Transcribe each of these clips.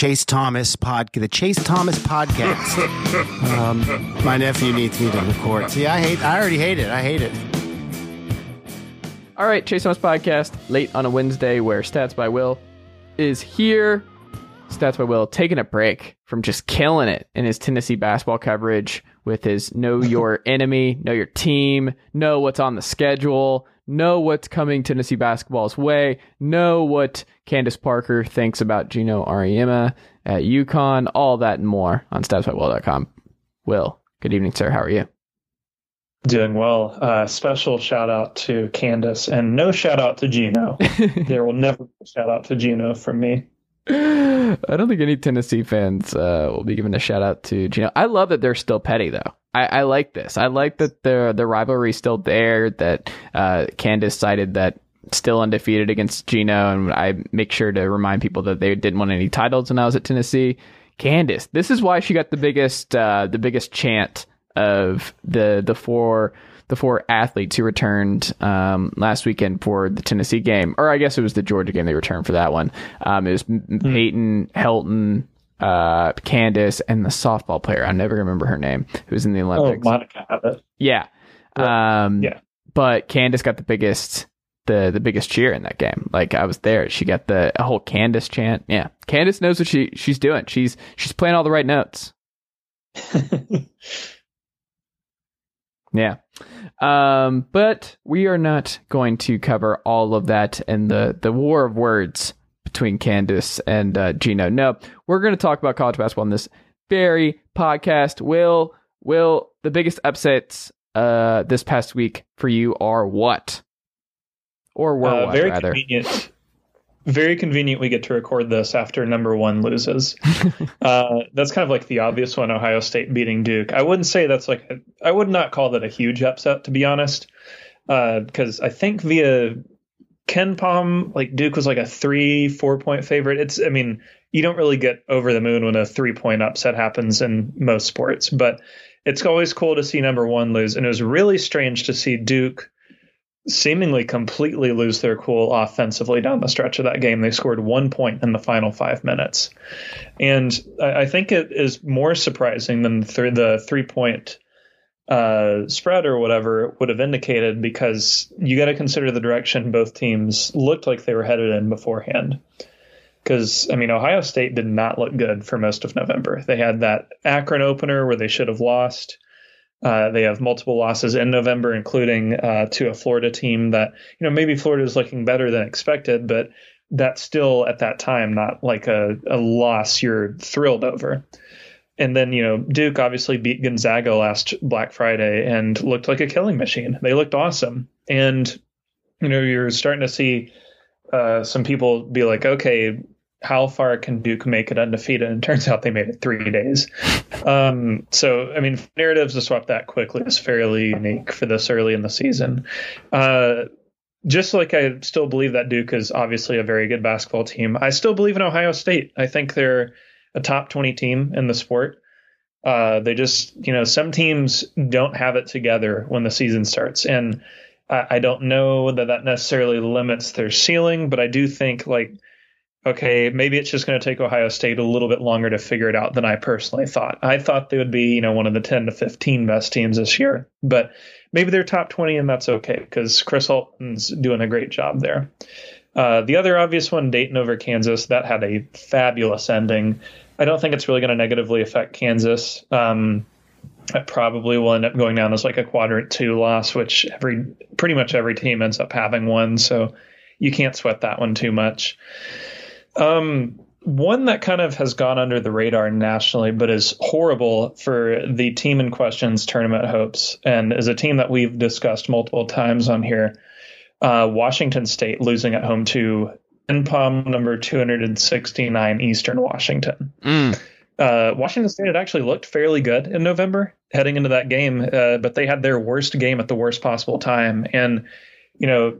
Chase Thomas pod, the Chase Thomas podcast. um, my nephew needs me to record. See, I hate. I already hate it. I hate it. All right, Chase Thomas podcast late on a Wednesday where Stats by Will is here. Stats by Will taking a break from just killing it in his Tennessee basketball coverage with his know your enemy, know your team, know what's on the schedule, know what's coming Tennessee basketball's way, know what Candace Parker thinks about Geno Auriemma at UConn, all that and more on statsbywill.com. Will, good evening, sir. How are you? Doing well. Uh, special shout out to Candace and no shout out to Geno. there will never be a shout out to Geno from me. I don't think any Tennessee fans uh, will be giving a shout out to Gino. I love that they're still petty though. I, I like this. I like that the the rivalry still there. That uh, Candace cited that still undefeated against Geno, and I make sure to remind people that they didn't win any titles when I was at Tennessee. Candace, this is why she got the biggest uh, the biggest chant of the the four the four athletes who returned um, last weekend for the Tennessee game, or I guess it was the Georgia game they returned for that one. Um, it was mm-hmm. Peyton, Helton, uh, Candace, and the softball player. I never remember her name. Who was in the Olympics? Oh, Monica Abbott. Yeah. Um, yeah. But Candace got the biggest the the biggest cheer in that game. Like I was there. She got the whole Candace chant. Yeah. Candace knows what she she's doing. She's she's playing all the right notes. yeah. Um, but we are not going to cover all of that and the, the war of words between Candace and uh, Geno. No, we're going to talk about college basketball in this very podcast. Will, Will, the biggest upsets uh, this past week for you are what? Or were uh, what, very rather? Convenient very convenient we get to record this after number one loses. uh, that's kind of like the obvious one Ohio State beating Duke. I wouldn't say that's like, a, I would not call that a huge upset, to be honest, because uh, I think via KenPom, like Duke was like a three, four point favorite. It's, I mean, you don't really get over the moon when a three point upset happens in most sports, but it's always cool to see number one lose. And it was really strange to see Duke seemingly completely lose their cool offensively down the stretch of that game. They scored one point in the final five minutes. And I, I think it is more surprising than th- the three point uh, spread or whatever would have indicated because you got to consider the direction both teams looked like they were headed in beforehand. Because, I mean, Ohio State did not look good for most of November. They had that Akron opener where they should have lost. Uh, they have multiple losses in November, including uh, to a Florida team that, you know, maybe Florida is looking better than expected, but that's still at that time not like a, a loss you're thrilled over. And then, you know, Duke obviously beat Gonzaga last Black Friday and looked like a killing machine. They looked awesome. And, you know, you're starting to see uh, some people be like, okay, how far can Duke make it undefeated? And turns out they made it three days. Um, so, I mean, narratives to swap that quickly is fairly unique for this early in the season. Uh, just like I still believe that Duke is obviously a very good basketball team, I still believe in Ohio State. I think they're a top 20 team in the sport. Uh, they just, you know, some teams don't have it together when the season starts. And I, I don't know that that necessarily limits their ceiling, but I do think like okay, maybe it's just going to take Ohio State a little bit longer to figure it out than I personally thought. I thought they would be, you know, one of the 10 to 15 best teams this year, but maybe they're top 20 and that's okay because Chris Holtmann's doing a great job there. Uh, the other obvious one, Dayton over Kansas, that had a fabulous ending. I don't think it's really going to negatively affect Kansas. Um, it probably will end up going down as like a quadrant two loss, which every pretty much every team ends up having one. So you can't sweat that one too much. Um, one that kind of has gone under the radar nationally, but is horrible for the team in question's tournament hopes, and is a team that we've discussed multiple times on here. Uh, Washington State losing at home to KenPom number 269 Eastern Washington. Mm. Uh, Washington State had actually looked fairly good in November heading into that game, uh, but they had their worst game at the worst possible time. And, you know,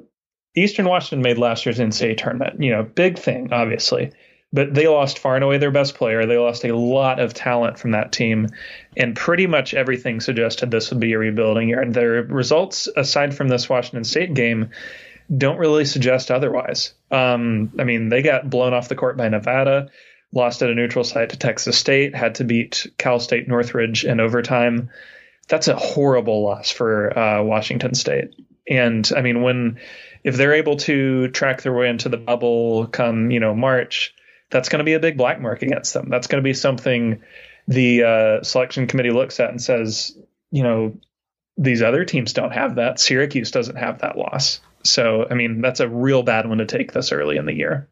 Eastern Washington made last year's NCAA tournament. You know, big thing, obviously. But they lost far and away their best player. They lost a lot of talent from that team. And pretty much everything suggested this would be a rebuilding year. And their results, aside from this Washington State game, don't really suggest otherwise. Um, I mean, they got blown off the court by Nevada. lost at a neutral site to Texas State, had to beat Cal State Northridge in overtime. That's a horrible loss for uh, Washington State. And I mean, when if they're able to track their way into the bubble come you know March, that's going to be a big black mark against them. That's going to be something the uh, selection committee looks at and says, you know, these other teams don't have that. Syracuse doesn't have that loss. So, I mean, that's a real bad one to take this early in the year.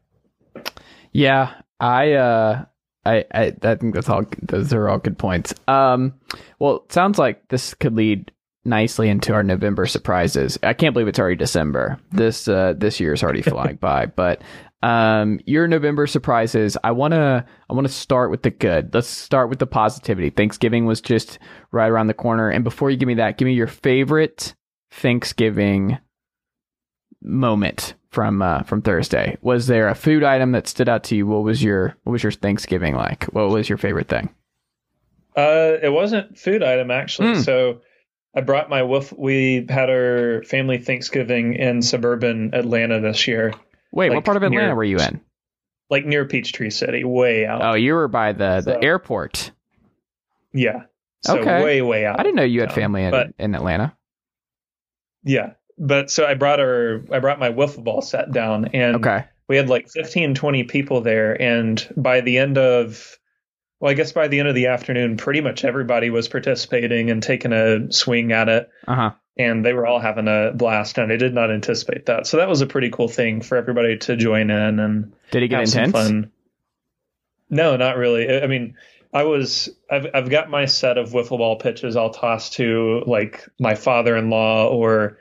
Yeah, I, uh, I, I, I think that's all. Those are all good points. Um, well, it sounds like this could lead nicely into our November surprises. I can't believe it's already December. This, uh, this year is already flying by. But um, your November surprises. I wanna I wanna start with the good. Let's start with the positivity. Thanksgiving was just right around the corner, and before you give me that, give me your favorite Thanksgiving moment from uh, from Thursday. Was there a food item that stood out to you? What was your what was your Thanksgiving like? What was your favorite thing? Uh, it wasn't food item actually. Mm. So I brought my wolf. We had our family Thanksgiving in suburban Atlanta this year, Wait, like what part of Atlanta near, were you in? Like near Peachtree City, way out. Oh, you were by the, the airport. Yeah. So okay. way, way out. I didn't know you had family in, but, in Atlanta. Yeah. But so I brought our I brought my wiffle ball set down and okay. we had like 15, 20 people there. And by the end of well, I guess by the end of the afternoon, pretty much everybody was participating and taking a swing at it. Uh-huh and they were all having a blast and I did not anticipate that. So that was a pretty cool thing for everybody to join in and Did it get intense? Fun. No, not really. I mean, I was I've I've got my set of wiffle ball pitches I'll toss to like my father-in-law or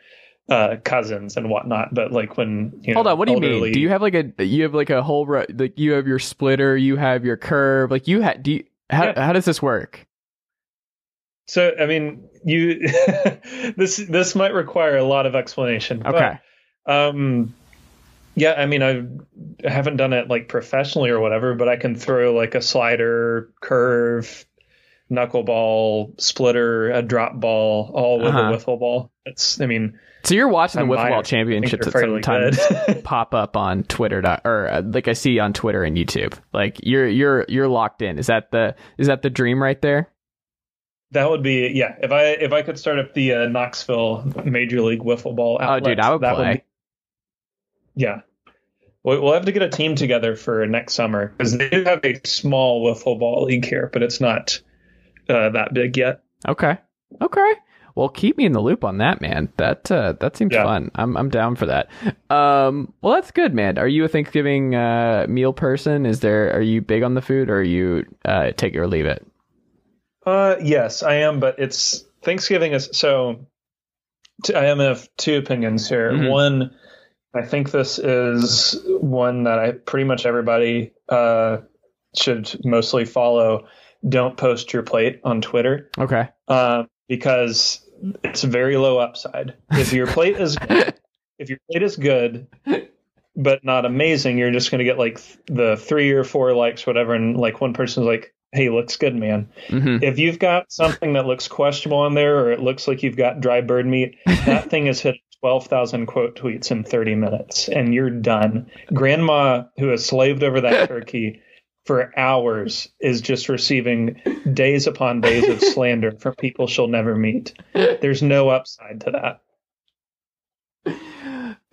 uh, cousins and whatnot. But like when you know, hold on, what do you mean? Do you have like a you have like a whole like you have your splitter, you have your curve, like you had do you, how yeah. how does this work? So I mean, you this this might require a lot of explanation. Okay. But, um, yeah, I mean, I've, I haven't done it like professionally or whatever, but I can throw like a slider, curve, knuckleball, splitter, a drop ball, all with uh-huh. a wiffle ball. It's, I mean, so you're watching the wiffle ball championships that sometimes pop up on Twitter or uh, like I see on Twitter and YouTube. Like you're you're you're locked in. Is that the is that the dream right there? That would be yeah. If I if I could start up the uh, Knoxville Major League Wiffle Ball outlet, oh dude, I would play. Would be, yeah, we'll have to get a team together for next summer because they do have a small wiffle ball league here, but it's not uh, that big yet. Okay, okay. Well, keep me in the loop on that, man. That uh, that seems yeah. fun. I'm I'm down for that. Um, well, that's good, man. Are you a Thanksgiving uh, meal person? Is there? Are you big on the food, or are you uh, take it or leave it? Uh, yes, I am, but it's Thanksgiving is so. T- I am of two opinions here. Mm-hmm. One, I think this is one that I pretty much everybody uh, should mostly follow. Don't post your plate on Twitter. Okay. Uh, because it's very low upside. If your plate is good, if your plate is good, but not amazing, you're just going to get like the three or four likes, whatever, and like one person's like, hey, looks good, man. Mm-hmm. If you've got something that looks questionable on there, or it looks like you've got dry bird meat, that thing has hit 12,000 quote tweets in 30 minutes, and you're done. Grandma, who has slaved over that turkey for hours, is just receiving days upon days of slander from people she'll never meet. There's no upside to that.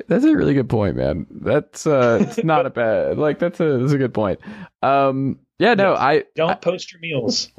That's a really good point, man. That's uh it's not a bad like that's a that's a good point. Um yeah, no, yes. I don't I, post your meals.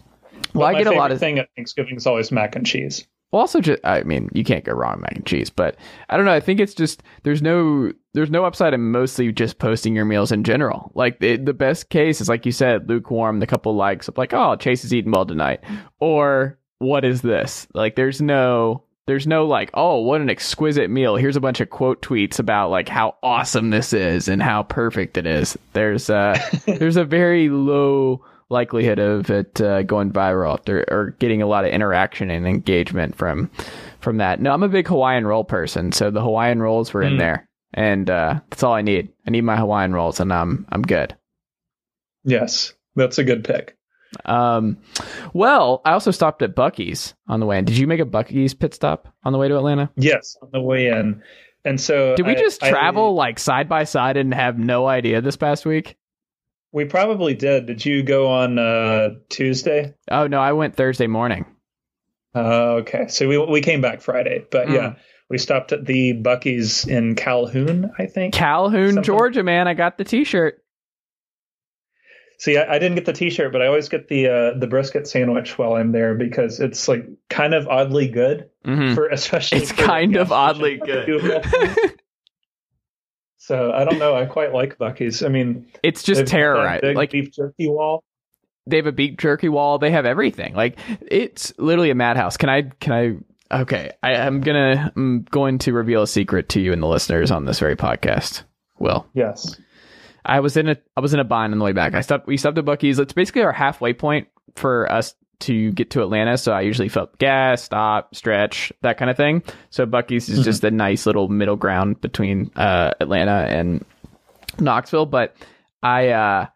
Well, I get a lot of thing at Thanksgiving is always mac and cheese. Well, also, just I mean, you can't go wrong mac and cheese, but I don't know. I think it's just there's no there's no upside in mostly just posting your meals in general. Like the, the best case is like you said, lukewarm, the couple likes of like, oh, Chase is eating well tonight, or what is this? Like, there's no there's no like, oh, what an exquisite meal. Here's a bunch of quote tweets about like how awesome this is and how perfect it is. There's uh there's a very low likelihood of it uh, going viral or, or getting a lot of interaction and engagement from from that. No, I'm a big Hawaiian roll person, so the Hawaiian rolls were in mm. there, and uh, that's all I need. I need my Hawaiian rolls, and I'm I'm good. Yes, that's a good pick. Um, well, I also stopped at Buc-ee's on the way in. Did you make a Buc-ee's pit stop on the way to Atlanta? Yes, on the way in. And so, did we I, just travel I, like side by side and have no idea this past week? We probably did. Did you go on uh, Tuesday? Oh no, I went Thursday morning. Uh, okay, so we we came back Friday, but Mm. yeah, we stopped at the Buc-ee's in Calhoun, I think. Calhoun, Something- Georgia, man. I got the T-shirt. See, I, I didn't get the T-shirt, but I always get the uh, the brisket sandwich while I'm there because it's like kind of oddly good hmm for especially. It's for kind of oddly good. so I don't know. I quite like Buc-ee's. I mean, it's just they've got that terrorized. Like beef jerky wall. they have a beef jerky wall. They have everything. Like it's literally a madhouse. Can I? Can I? Okay, I, I'm gonna. I'm going to reveal a secret to you and the listeners on this very podcast. Will Yes. I was in a I was in a bind on the way back. I stopped. We stopped at Buc-ee's. It's basically our halfway point for us to get to Atlanta. So I usually fill up gas, stop, stretch, that kind of thing. So Buc-ee's is just a nice little middle ground between uh, Atlanta and Knoxville. But I uh,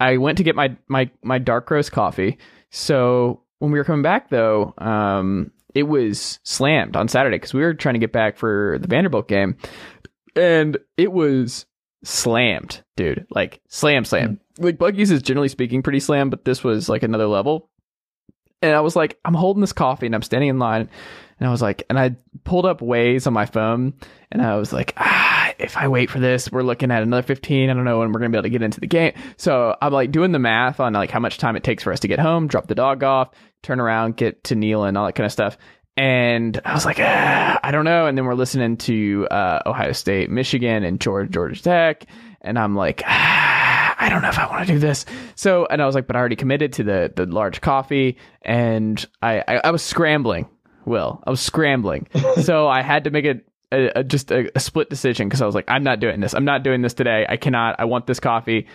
I went to get my my my dark roast coffee. So when we were coming back though, um, it was slammed on Saturday because we were trying to get back for the Vanderbilt game, and it was slammed, dude. Like slam, slam. Like Buc-ee's is generally speaking pretty slam, but this was like another level. And I was like, I'm holding this coffee and I'm standing in line, and I was like, and I pulled up Waze on my phone, and I was like, ah, if I wait for this, we're looking at another 15. I don't know when we're gonna be able to get into the game. So I'm like doing the math on like how much time it takes for us to get home, drop the dog off, turn around, get to Neil, and all that kind of stuff. And I was like, ah, I don't know. And then we're listening to uh, Ohio State, Michigan, and Georgia, Georgia Tech. And I'm like, ah, I don't know if I want to do this. So, and I was like, but I already committed to the the large coffee, and I I, I was scrambling. Will I was scrambling, so I had to make it a, a, just a, a split decision because I was like, I'm not doing this. I'm not doing this today. I cannot. I want this coffee.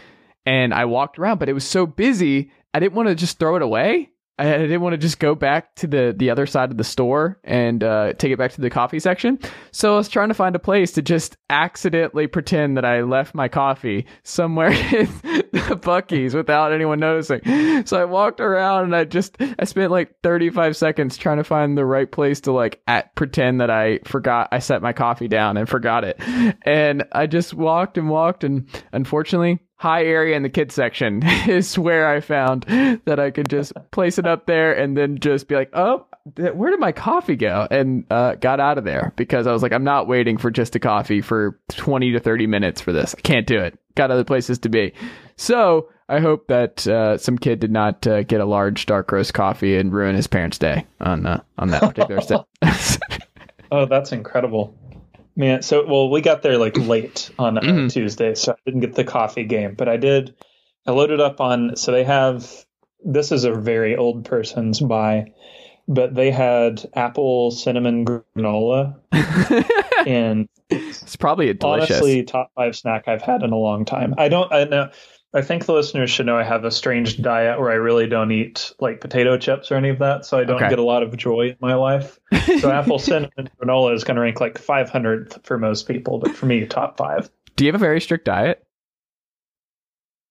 And I walked around, but it was so busy. I didn't want to just throw it away. I didn't want to just go back to the the other side of the store and uh, take it back to the coffee section. So I was trying to find a place to just accidentally pretend that I left my coffee somewhere in the Buc-ee's without anyone noticing. So I walked around and I just I spent like 35 seconds trying to find the right place to like at pretend that I forgot I set my coffee down and forgot it. And I just walked and walked and unfortunately high area in the kids section is where I found that I could just place it up there and then just be like, oh, where did my coffee go? And uh, got out of there because I was like, I'm not waiting for just a coffee for 20 to 30 minutes for this. I can't do it. Got other places to be. So I hope that uh, some kid did not uh, get a large dark roast coffee and ruin his parents' day on uh, on that particular step. Oh, that's incredible. Man, so well, we got there like late on uh, Mhm. Tuesday, so I didn't get the coffee game, but I did. I loaded up on. So they have. This is a very old person's buy, but they had apple cinnamon granola, and it's probably a delicious. honestly, top five snack I've had in a long time. I don't. I know. I think the listeners should know I have a strange diet where I really don't eat like potato chips or any of that, so I don't Okay. get a lot of joy in my life. So apple cinnamon granola is going to rank like 500th for most people, but for me, top five. Do you have a very strict diet?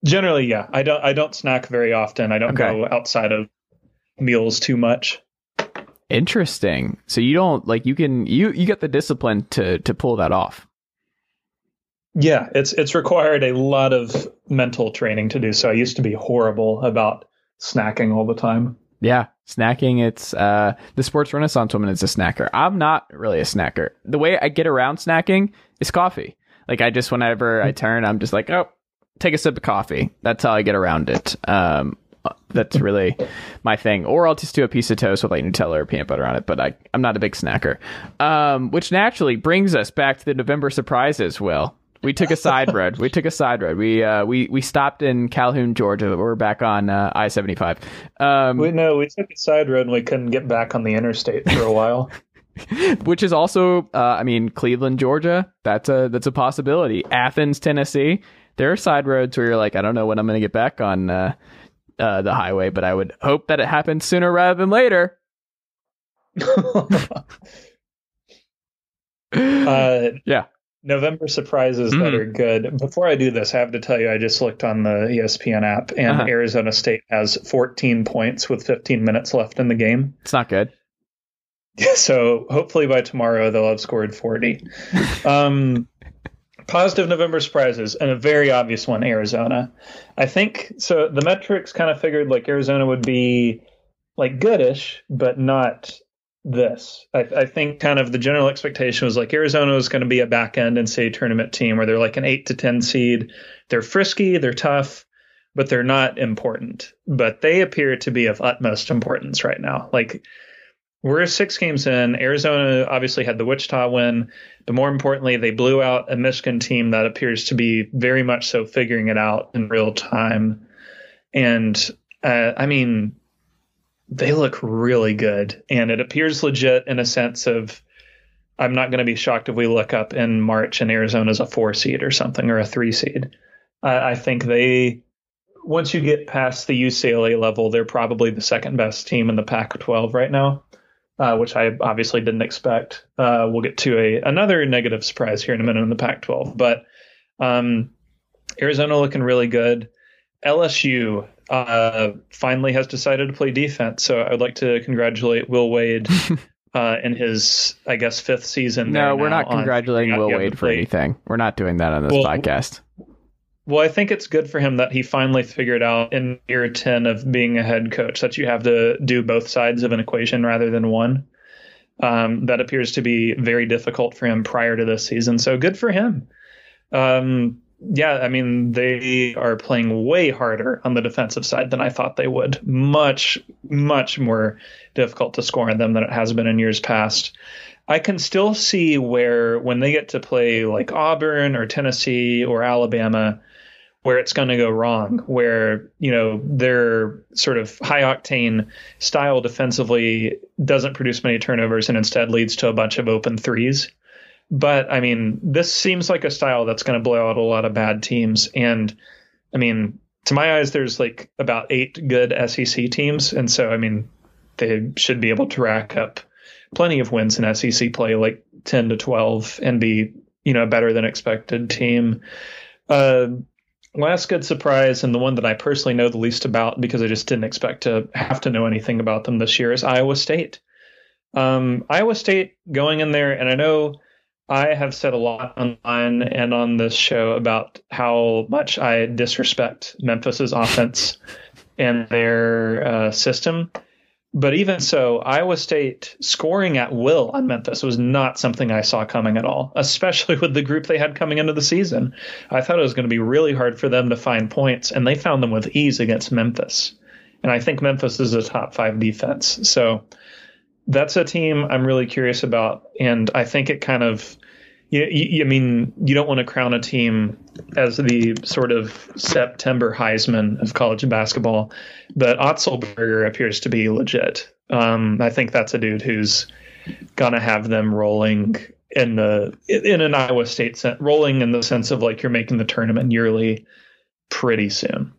Generally, yeah. I don't. I don't snack very often. I don't Okay. go outside of meals too much. Interesting. So you don't like you can you you get the discipline to to pull that off. Yeah, it's it's required a lot of mental training to do so. I used to be horrible about snacking all the time. Yeah, snacking. It's uh the sports renaissance woman is a snacker. I'm not really a snacker. The way I get around snacking is coffee. Like I just whenever I turn, I'm just like, oh, take a sip of coffee. That's how I get around it. Um, that's really my thing. Or I'll just do a piece of toast with like Nutella or peanut butter on it. But I I'm not a big snacker. Um, which naturally brings us back to the November surprises. Will. We took a side road. We took a side road. We uh we we stopped in Calhoun, Georgia. We're back on uh, I seventy five. Um, We no, we took a side road and we couldn't get back on the interstate for a while. which is also uh, I mean Cleveland, Georgia. That's a that's a possibility. Athens, Tennessee. There are side roads where you're like, I don't know when I'm going to get back on uh, uh, the highway, but I would hope that it happens sooner rather than later. uh, Yeah. November surprises that Mhm. are good. Before I do this, I have to tell you, I just looked on the ESPN app, and Uh-huh. Arizona State has 14 points with 15 minutes left in the game. It's not good. So hopefully by tomorrow they'll have scored 40. Um, positive November surprises and a very obvious one, Arizona. I think so. The metrics kind of figured like Arizona would be like goodish, but not this. I, I, think kind of the general expectation was like Arizona was going to be a back end and say tournament team where they're like an eight to ten seed. They're frisky, they're tough, but they're not important. But they appear to be of utmost importance right now. Like we're six games in. Arizona obviously had the Wichita win, but more importantly, they blew out a Michigan team that appears to be very much so figuring it out in real time. And uh, I mean, they look really good, and it appears legit in a sense of. I'm not going to be shocked if we look up in March and Arizona's a four seed or something or a three seed. I think they once you get past the UCLA level, they're probably the second best team in the Pac-12 right now uh, which I obviously didn't expect. Uh, we'll get to a another negative surprise here in a minute in the Pac-12, but um, Arizona looking really good. LSU uh, finally has decided to play defense, so I would like to congratulate Will Wade uh, in his, I guess, fifth season. No, we're not congratulating Will Wade for anything. We're not doing that on this well, podcast. Well, I think it's good for him that he finally figured out in year 10 of being a head coach that you have to do both sides of an equation rather than one. Um, that appears to be very difficult for him prior to this season. So good for him. Um, yeah, I mean, they are playing way harder on the defensive side than I thought they would. Much, much more difficult to score on them than it has been in years past. I can still see where when they get to play like Auburn or Tennessee or Alabama, where it's going to go wrong, where, you know, their sort of high octane style defensively doesn't produce many turnovers and instead leads to a bunch of open threes. But I mean, this seems like a style that's going to blow out a lot of bad teams. And I mean, to my eyes, there's like about eight good SEC teams. And so, I mean, they should be able to rack up plenty of wins in SEC play, like 10 to 12, and be, you know, a better than expected team. Uh, last good surprise, and the one that I personally know the least about because I just didn't expect to have to know anything about them this year, is Iowa State. Um, Iowa State going in there, and I know I have said a lot online and on this show about how much I disrespect Memphis's offense and their uh, system. But even so, Iowa State scoring at will on Memphis was not something I saw coming at all, especially with the group they had coming into the season. I thought it was going to be really hard for them to find points, and they found them with ease against Memphis. And I think Memphis is a top five defense. So that's a team I'm really curious about. And I think it kind of you, you, I mean, you don't want to crown a team as the sort of September Heisman of college basketball, but Otzelberger appears to be legit. Um, I think that's a dude who's gonna have them rolling in the in an Iowa State sense, rolling in the sense of like you're making the tournament yearly pretty soon.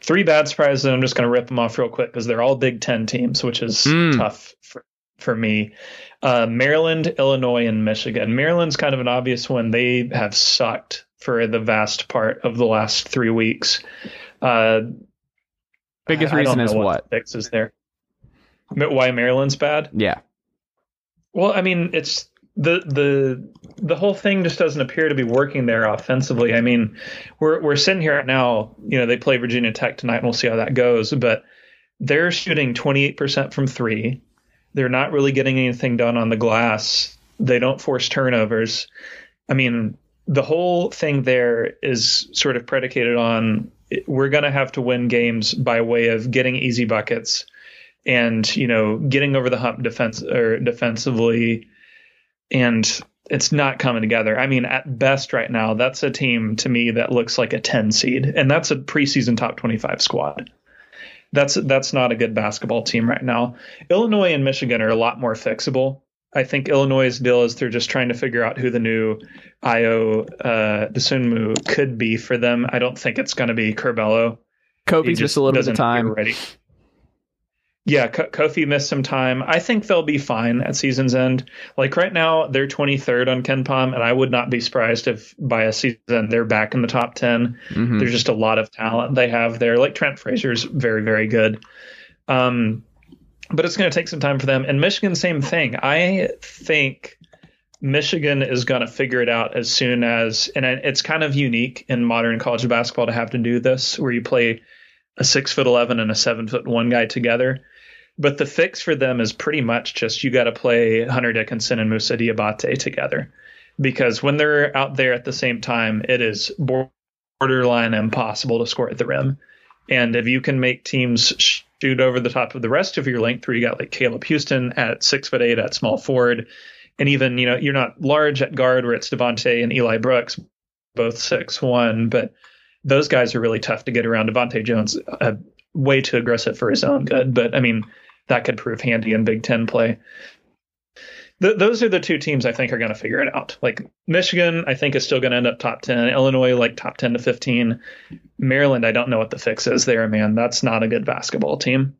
Three bad surprises. I'm just gonna rip them off real quick because they're all Big Ten teams, which is mm. tough for for me uh, Maryland, Illinois, and Michigan. Maryland's kind of an obvious one. They have sucked for the vast part of the last three weeks. Uh, Biggest I, reason I is what, what fixes there. Why Maryland's bad? Yeah. Well, I mean, it's the the the whole thing just doesn't appear to be working there offensively. I mean, we're we're sitting here right now. You know, they play Virginia Tech tonight, and we'll see how that goes. But they're shooting 28% from three. They're not really getting anything done on the glass. They don't force turnovers. I mean, the whole thing there is sort of predicated on we're going to have to win games by way of getting easy buckets and you know getting over the hump defense or defensively and it's not coming together. I mean, at best right now, that's a team to me that looks like a 10 seed and that's a preseason top 25 squad that's that's not a good basketball team right now. Illinois and Michigan are a lot more fixable. I think Illinois' deal is they're just trying to figure out who the new Ayo uh, Dosunmu could be for them. I don't think it's going to be Curbelo. Kofi's just, just a little bit of time. Ready yeah, Kofi missed some time. I think they'll be fine at season's end. Like right now, they're 23rd on KenPom, and I would not be surprised if by a season they're back in the top 10. Mm-hmm. There's just a lot of talent they have there. Like Trent Frazier's very, very good. Um, but it's going to take some time for them. And Michigan, same thing. I think Michigan is going to figure it out as soon as, and it's kind of unique in modern college basketball to have to do this, where you play a six foot eleven and a seven foot one guy together. But the fix for them is pretty much just you got to play Hunter Dickinson and Moussa Diabate together, because when they're out there at the same time, it is borderline impossible to score at the rim. And if you can make teams shoot over the top of the rest of your length, where you got like Caleb Houston at six foot eight at small forward, and even you know you're not large at guard where it's DeVante and Eli Brooks, both six one, but those guys are really tough to get around. DeVante Jones, uh, way too aggressive for his own good, but I mean that could prove handy in Big Ten play. Th- those are the two teams I think are going to figure it out. Like Michigan, I think is still going to end up top ten. Illinois, like top ten to fifteen. Maryland, I don't know what the fix is there, man. That's not a good basketball team.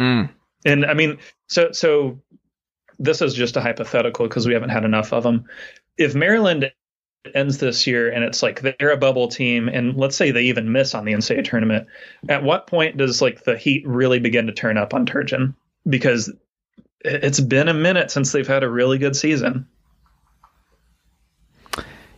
Mm. And I mean, so so this is just a hypothetical because we haven't had enough of them. If Maryland ends this year and it's like they're a bubble team and let's say they even miss on the NCAA tournament, at what point does like the heat really begin to turn up on Turgeon? Because it's been a minute since they've had a really good season.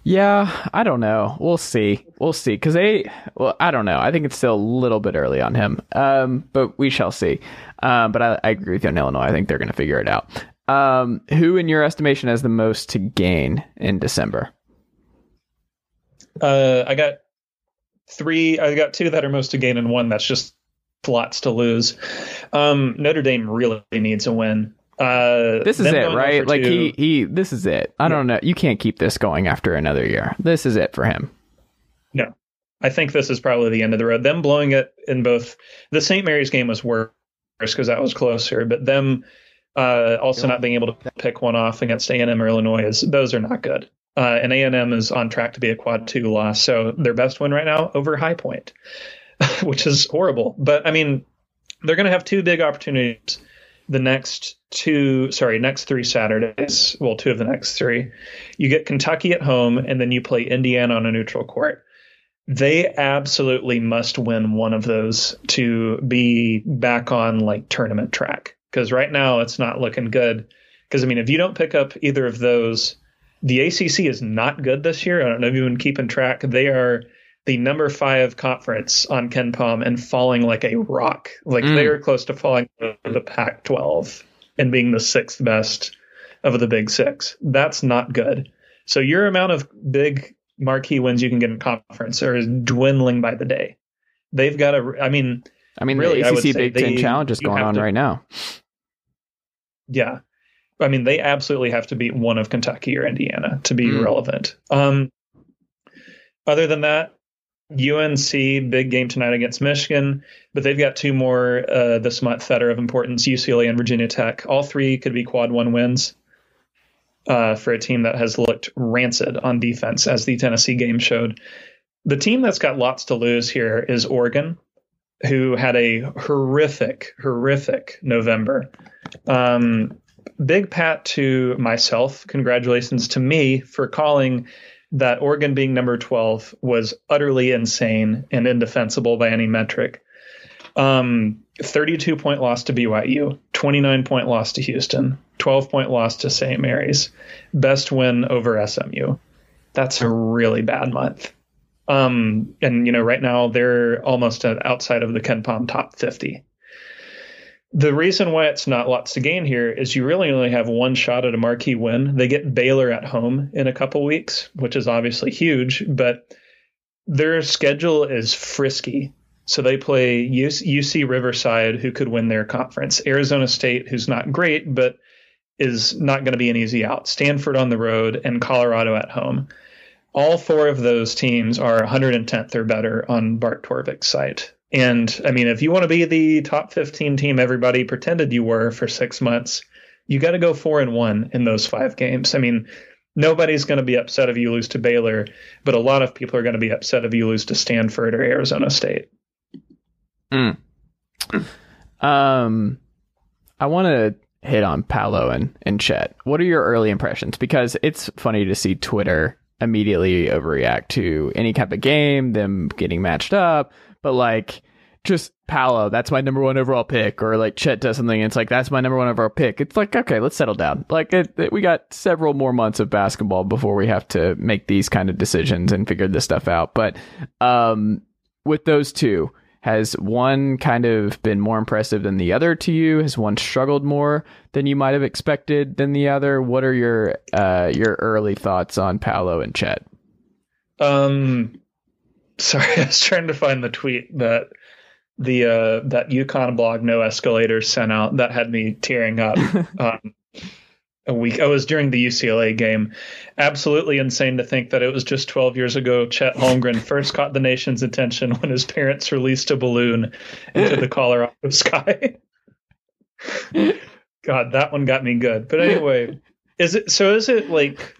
Yeah, I don't know. We'll see. We'll see. Because they, well, I don't know. I think it's still a little bit early on him. Um, but we shall see. Um, but I, I agree with you on Illinois. I think they're going to figure it out. Um, who, in your estimation, has the most to gain in December? Uh, I got three. I got two that are most to gain, and one that's just lots to lose. Um, Notre Dame really needs a win. Uh, this is it, right? Like he he. This is it. I yeah. don't know. You can't keep this going after another year. This is it for him. No, I think this is probably the end of the road. Them blowing it in both the St. Mary's game was worse because that was closer, but them uh, also not being able to pick one off against A&M or Illinois is those are not good. Uh, and A&M is on track to be a quad two loss, so their best win right now over High Point, which is horrible. But I mean, they're going to have two big opportunities the next two, sorry, next three Saturdays. Well, two of the next three. You get Kentucky at home, and then you play Indiana on a neutral court. They absolutely must win one of those to be back on like tournament track because right now it's not looking good. Because I mean, if you don't pick up either of those, the ACC is not good this year. I don't know if you've been keeping track. They are the number five conference on KenPom and falling like a rock. Like mm. they are close to falling to the Pac-12 and being the sixth best of the Big Six. That's not good. So your amount of big marquee wins you can get in conference are dwindling by the day. They've got a, I mean, I mean, really, the ACC Big Ten Challenge is going on to, right now. Yeah. I mean, they absolutely have to beat one of Kentucky or Indiana to be mm. relevant. Um, other than that, UNC big game tonight against Michigan, but they've got two more uh, this month that are of importance: UCLA and Virginia Tech. All three could be quad one wins uh, for a team that has looked rancid on defense, as the Tennessee game showed. The team that's got lots to lose here is Oregon, who had a horrific, horrific November. Um, big pat to myself. Congratulations to me for calling that Oregon being number 12 was utterly insane and indefensible by any metric. Um, 32 point loss to BYU, 29 point loss to Houston, 12 point loss to St. Mary's, best win over SMU. That's a really bad month. Um, and you know, right now they're almost outside of the KenPom top 50 the reason why it's not lots to gain here is you really only have one shot at a marquee win. They get Baylor at home in a couple weeks, which is obviously huge, but their schedule is frisky. So they play UC Riverside, who could win their conference, Arizona State, who's not great, but is not going to be an easy out, Stanford on the road, and Colorado at home. All four of those teams are 110th or better on Bart Torvik's site. And I mean, if you want to be the top 15 team everybody pretended you were for six months, you got to go four and one in those five games. I mean, nobody's going to be upset if you lose to Baylor, but a lot of people are going to be upset if you lose to Stanford or Arizona State. Mm. Um, I want to hit on Paolo and, and Chet. What are your early impressions? Because it's funny to see Twitter immediately overreact to any type of game, them getting matched up, but like just Paolo, that's my number one overall pick, or like Chet does something, and it's like that's my number one overall pick. It's like okay, let's settle down. Like it, it, we got several more months of basketball before we have to make these kind of decisions and figure this stuff out. But um, with those two, has one kind of been more impressive than the other to you? Has one struggled more than you might have expected than the other? What are your uh, your early thoughts on Paolo and Chet? Um, sorry, I was trying to find the tweet that the uh, that UConn blog No Escalators sent out that had me tearing up. um, a week. I was during the UCLA game. Absolutely insane to think that it was just 12 years ago. Chet Holmgren first caught the nation's attention when his parents released a balloon into the Colorado sky. God, that one got me good. But anyway, is it so? Is it like?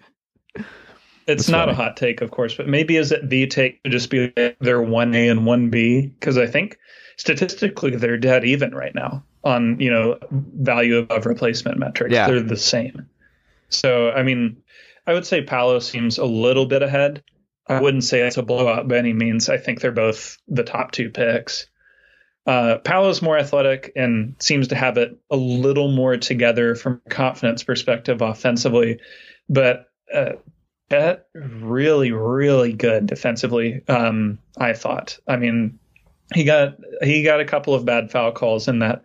It's That's not funny. a hot take, of course, but maybe is it the take to just be they're one A and one B? Because I think statistically they're dead even right now on you know value above replacement metrics. Yeah. They're the same. So I mean, I would say Paolo seems a little bit ahead. I wouldn't say it's a blowout by any means. I think they're both the top two picks. Uh, Paolo's more athletic and seems to have it a little more together from a confidence perspective offensively, but uh, Chet really, really good defensively. Um, I thought. I mean, he got he got a couple of bad foul calls in that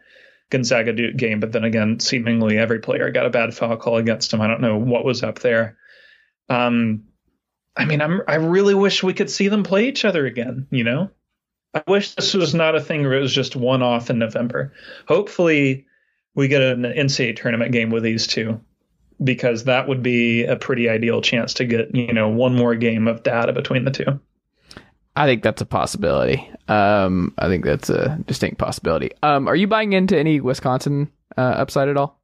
Gonzaga Duke game, but then again, seemingly every player got a bad foul call against him. I don't know what was up there. Um, I mean, I'm I really wish we could see them play each other again. You know, I wish this was not a thing where it was just one off in November. Hopefully, we get an NCAA tournament game with these two because that would be a pretty ideal chance to get you know one more game of data between the two. I think that's a possibility. Um, I think that's a distinct possibility. Um, are you buying into any Wisconsin uh, upside at all?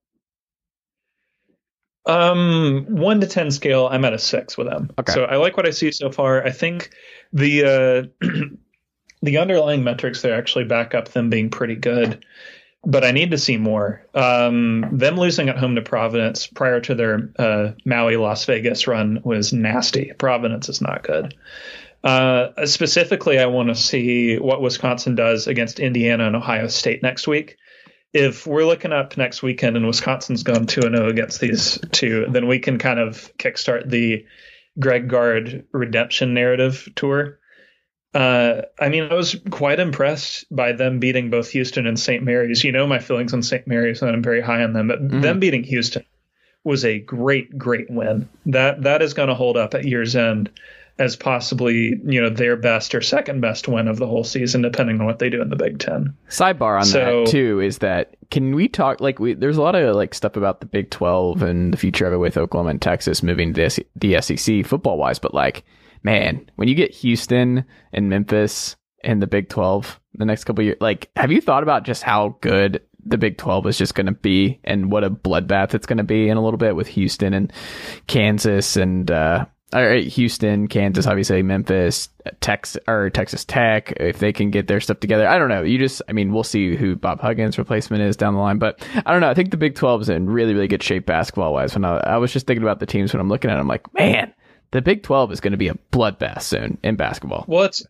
Um, one to ten scale, I'm at a six with them. Okay. So I like what I see so far. I think the uh, the underlying metrics there actually back up them being pretty good, but I need to see more. Um, them losing at home to Providence prior to their uh, Maui Las Vegas run was nasty. Providence is not good. Uh, specifically, I want to see what Wisconsin does against Indiana and Ohio State next week. If we're looking up next weekend and Wisconsin's gone 2 0 against these two, then we can kind of kickstart the Greg Gard redemption narrative tour. Uh, I mean, I was quite impressed by them beating both Houston and St. Mary's. You know my feelings on St. Mary's, and I'm very high on them, but Mhm. them beating Houston was a great, great win. That that is going to hold up at year's end as possibly you know their best or second best win of the whole season, depending on what they do in the Big Ten. Sidebar on So- that too is that can we talk like we there's a lot of like stuff about the Big Twelve and the future of it with Oklahoma and Texas moving to the S- the SEC football wise, but like man, when you get Houston and Memphis in the Big Twelve the next couple years, like have you thought about just how good the Big Twelve is just going to be and what a bloodbath it's going to be in a little bit with Houston and Kansas and uh, all right, Houston, Kansas, obviously Memphis, Texas or Texas Tech, if they can get their stuff together. I don't know. You just, I mean, we'll see who Bob Huggins' replacement is down the line, but I don't know. I think the Big 12 is in really, really good shape basketball wise. When I, I was just thinking about the teams when I'm looking at, it, I'm like, man, the Big 12 is going to be a bloodbath soon in basketball. Well, it's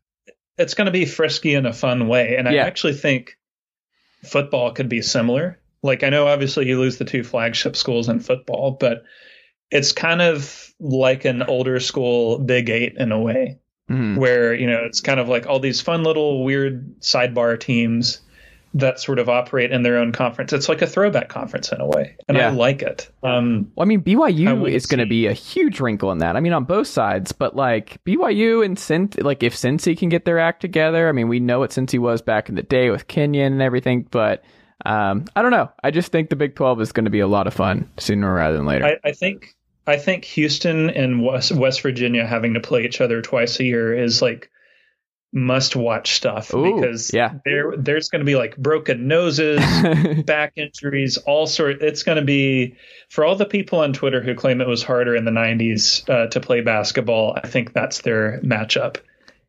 it's going to be frisky in a fun way, and I actually think football could be similar. Like I know, obviously, you lose the two flagship schools in football, but it's kind of like an older school Big Eight in a way, Mhm. where you know it's kind of like all these fun little weird sidebar teams that sort of operate in their own conference. It's like a throwback conference in a way, and Yeah. I like it. Um, Well, I mean, BYU would is going to be a huge wrinkle in that. I mean, on both sides, but like BYU and Cincy, like if Cincy can get their act together, I mean, we know what Cincy was back in the day with Kenyon and everything, but um, I don't know. I just think the Big 12 is going to be a lot of fun sooner rather than later. I, I think I think Houston and West, West Virginia having to play each other twice a year is like must watch stuff Ooh, because yeah. there there's going to be like broken noses, back injuries, all sort. It's going to be for all the people on Twitter who claim it was harder in the 90s uh, to play basketball. I think that's their matchup.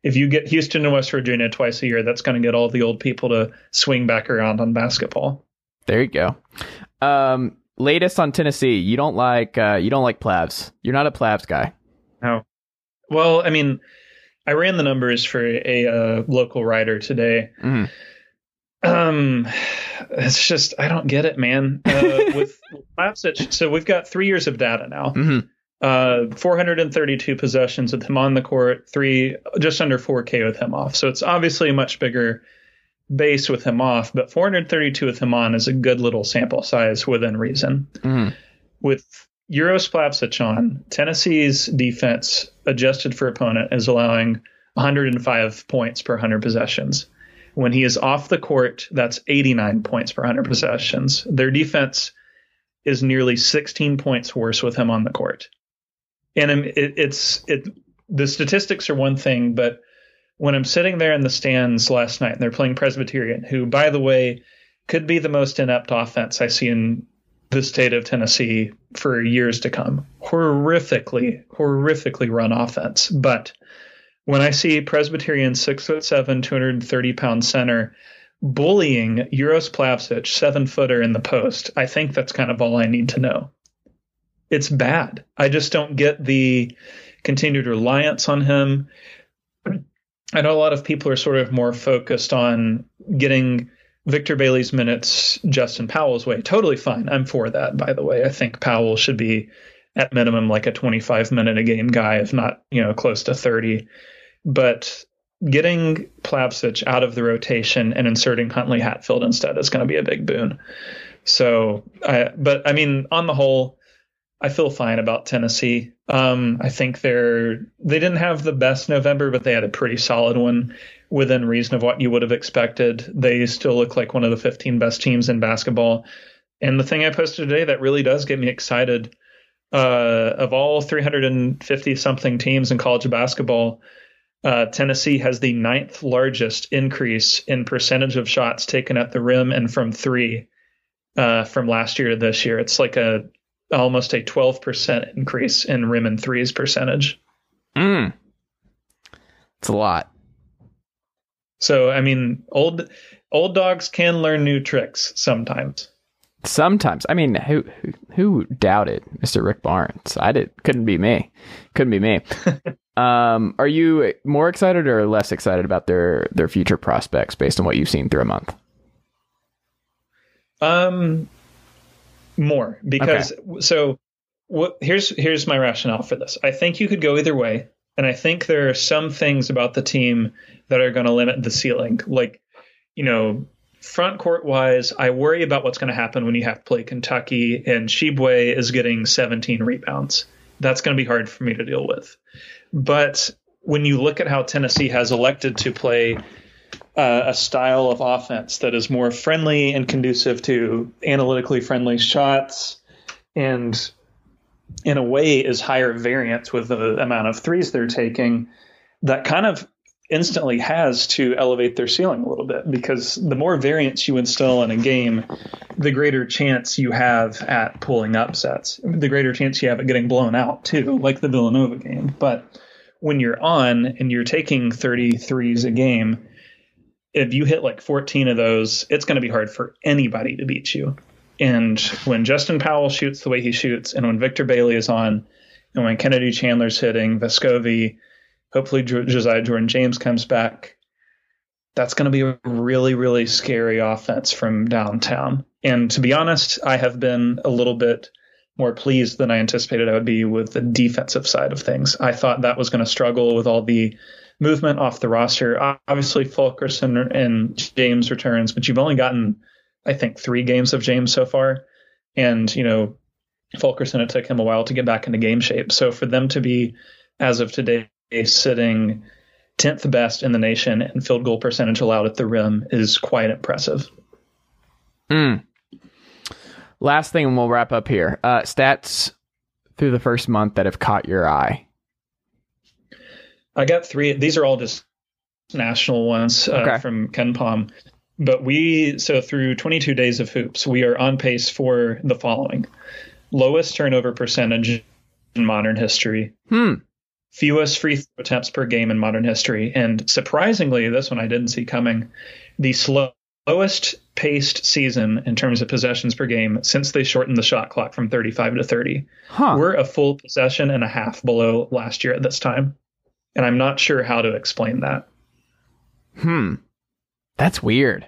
If you get Houston and West Virginia twice a year, that's going to get all the old people to swing back around on basketball. there you go. Um, latest on Tennessee. You don't like uh, you don't like Plavs. You're not a Plavs guy. No. Well, I mean, I ran the numbers for a uh, local writer today. Mhm. Um, it's just I don't get it, man. Uh, with so we've got three years of data now. Mhm. Uh, 432 possessions with him on the court, three just under 4K with him off. So it's obviously a much bigger base with him off, but 432 with him on is a good little sample size within reason. Mhm. With Uros Plavsic on, Tennessee's defense adjusted for opponent is allowing 105 points per 100 possessions. When he is off the court, that's 89 points per 100 possessions. Their defense is nearly 16 points worse with him on the court. And it, it's it the statistics are one thing, but when I'm sitting there in the stands last night and they're playing Presbyterian, who by the way could be the most inept offense I see in the state of Tennessee for years to come. Horrifically, horrifically run offense. But when I see Presbyterian six foot seven, 230 pound center bullying Uros Plavsic, seven footer in the post, I think that's kind of all I need to know. It's bad. I just don't get the continued reliance on him. I know a lot of people are sort of more focused on getting Victor Bailey's minutes Justin Powell's way. Totally fine. I'm for that, by the way. I think Powell should be at minimum like a 25 minute a game guy, if not, you know, close to 30. But getting Plavsic out of the rotation and inserting Huntley Hatfield instead is going to be a big boon. So, I, but I mean, on the whole, I feel fine about Tennessee. Um, I think they're they didn't have the best November, but they had a pretty solid one within reason of what you would have expected. They still look like one of the 15 best teams in basketball. And the thing I posted today that really does get me excited uh, of all 350 something teams in college basketball, uh, Tennessee has the ninth largest increase in percentage of shots taken at the rim and from three uh, from last year to this year. It's like a almost a 12% increase in rim and threes percentage. Mm. It's a lot. So I mean, old old dogs can learn new tricks sometimes. Sometimes, I mean, who who, who doubted Mr. Rick Barnes? I did. Couldn't be me. Couldn't be me. um, are you more excited or less excited about their their future prospects based on what you've seen through a month? Um, more because okay. so what, here's here's my rationale for this. I think you could go either way, and I think there are some things about the team that are going to limit the ceiling. Like, you know, front court wise, I worry about what's going to happen when you have to play Kentucky and Tshiebwe is getting 17 rebounds. That's going to be hard for me to deal with. But when you look at how Tennessee has elected to play uh, a style of offense that is more friendly and conducive to analytically friendly shots and in a way is higher variance with the amount of threes they're taking that kind of instantly has to elevate their ceiling a little bit because the more variance you instill in a game, the greater chance you have at pulling upsets. The greater chance you have at getting blown out too, like the Villanova game. But when you're on and you're taking 33s a game, if you hit like 14 of those, it's going to be hard for anybody to beat you. And when Justin Powell shoots the way he shoots, and when Victor Bailey is on, and when Kennedy Chandler's hitting, Vescovi, hopefully Josiah Jordan James comes back, that's going to be a really, really scary offense from downtown. And to be honest, I have been a little bit more pleased than I anticipated I would be with the defensive side of things. I thought that was going to struggle with all the movement off the roster. Obviously, Fulkerson and James returns, but you've only gotten, I think, three games of James so far. And, you know, Fulkerson, it took him a while to get back into game shape. So for them to be, as of today, sitting 10th best in the nation and field goal percentage allowed at the rim is quite impressive. Mm. Last thing, and we'll wrap up here. Uh, stats through the first month that have caught your eye. I got three. These are all just national ones uh, okay. from KenPom. But we, so through 22 days of hoops, we are on pace for the following lowest turnover percentage in modern history. Hmm. Fewest free throw attempts per game in modern history. And surprisingly, this one I didn't see coming, the slow, slowest paced season in terms of possessions per game since they shortened the shot clock from 35 to 30. Huh. We're a full possession and a half below last year at this time. And I'm not sure how to explain that. Hmm. That's weird.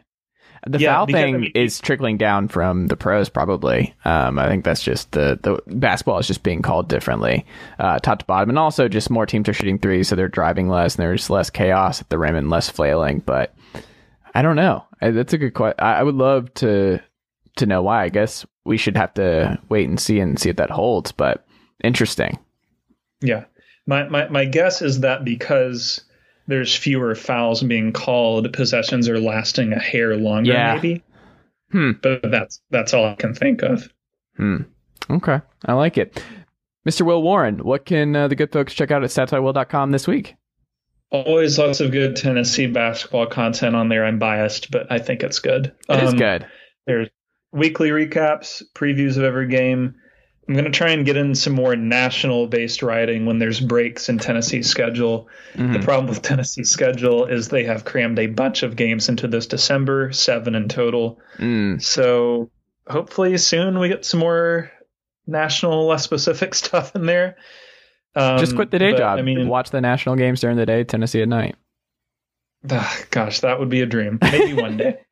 The Yeah, foul because, I thing mean- is trickling down from the pros, probably. Um, I think that's just the the basketball is just being called differently, uh, top to bottom, and also just more teams are shooting threes, so they're driving less, and there's less chaos at the rim and less flailing. But I don't know. I- That's a good question. I, I would love to to know why. I guess we should have to wait and see and see if that holds. But interesting. Yeah. My, my my guess is that because there's fewer fouls being called, possessions are lasting a hair longer, Yeah. maybe. Hmm. But that's that's all I can think of. Hmm. Okay. I like it. Mr. Will Warren, what can uh, the good folks check out at statsbywill.com this week? Always lots of good Tennessee basketball content on there. I'm biased, but I think it's good. It is Um, good. There's weekly recaps, previews of every game. I'm going to try and get in some more national based writing when there's breaks in Tennessee's schedule. Mhm. The problem with Tennessee's schedule is they have crammed a bunch of games into this December, seven in total. Mm. So hopefully soon we get some more national, less specific stuff in there. Um, Just quit the day but, job. I mean, watch the national games during the day, Tennessee at night. ah, gosh, that would be a dream. Maybe one day.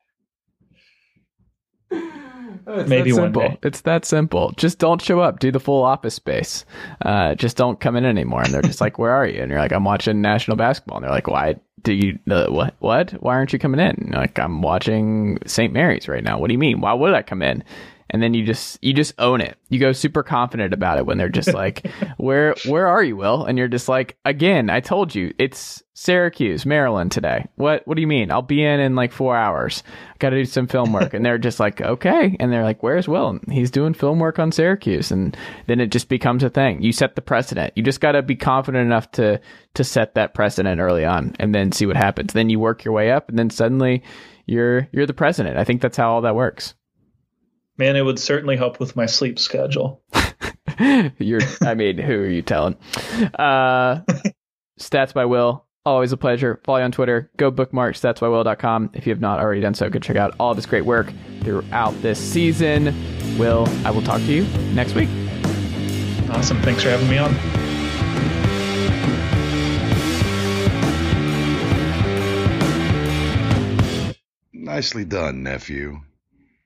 It's Maybe that one simple. day. It's that simple. Just don't show up. Do the full office space. Uh, just don't come in anymore. And they're just like, "Where are you?" And you're like, "I'm watching national basketball." And they're like, "Why do you? Uh, what? What? Why aren't you coming in?" And like, "I'm watching St. Mary's right now." What do you mean? Why would I come in? And then you just you just own it. You go super confident about it when they're just like, "Where where are you, Will?" And you're just like, "Again, I told you, it's Syracuse, Maryland today. What what do you mean? I'll be in in like 4 hours. I got to do some film work." And they're just like, "Okay." And they're like, "Where's Will?" And he's doing film work on Syracuse. And then it just becomes a thing. You set the precedent. You just got to be confident enough to to set that precedent early on and then see what happens. Then you work your way up and then suddenly you're you're the president. I think that's how all that works. Man, it would certainly help with my sleep schedule. You're, I mean, who are you telling? Uh, Stats by Will, always a pleasure. Follow you on Twitter. Go bookmark statsbywill.com. If you have not already done so, go check out all of his great work throughout this season. Will, I will talk to you next week. Awesome. Thanks for having me on. Nicely done, nephew.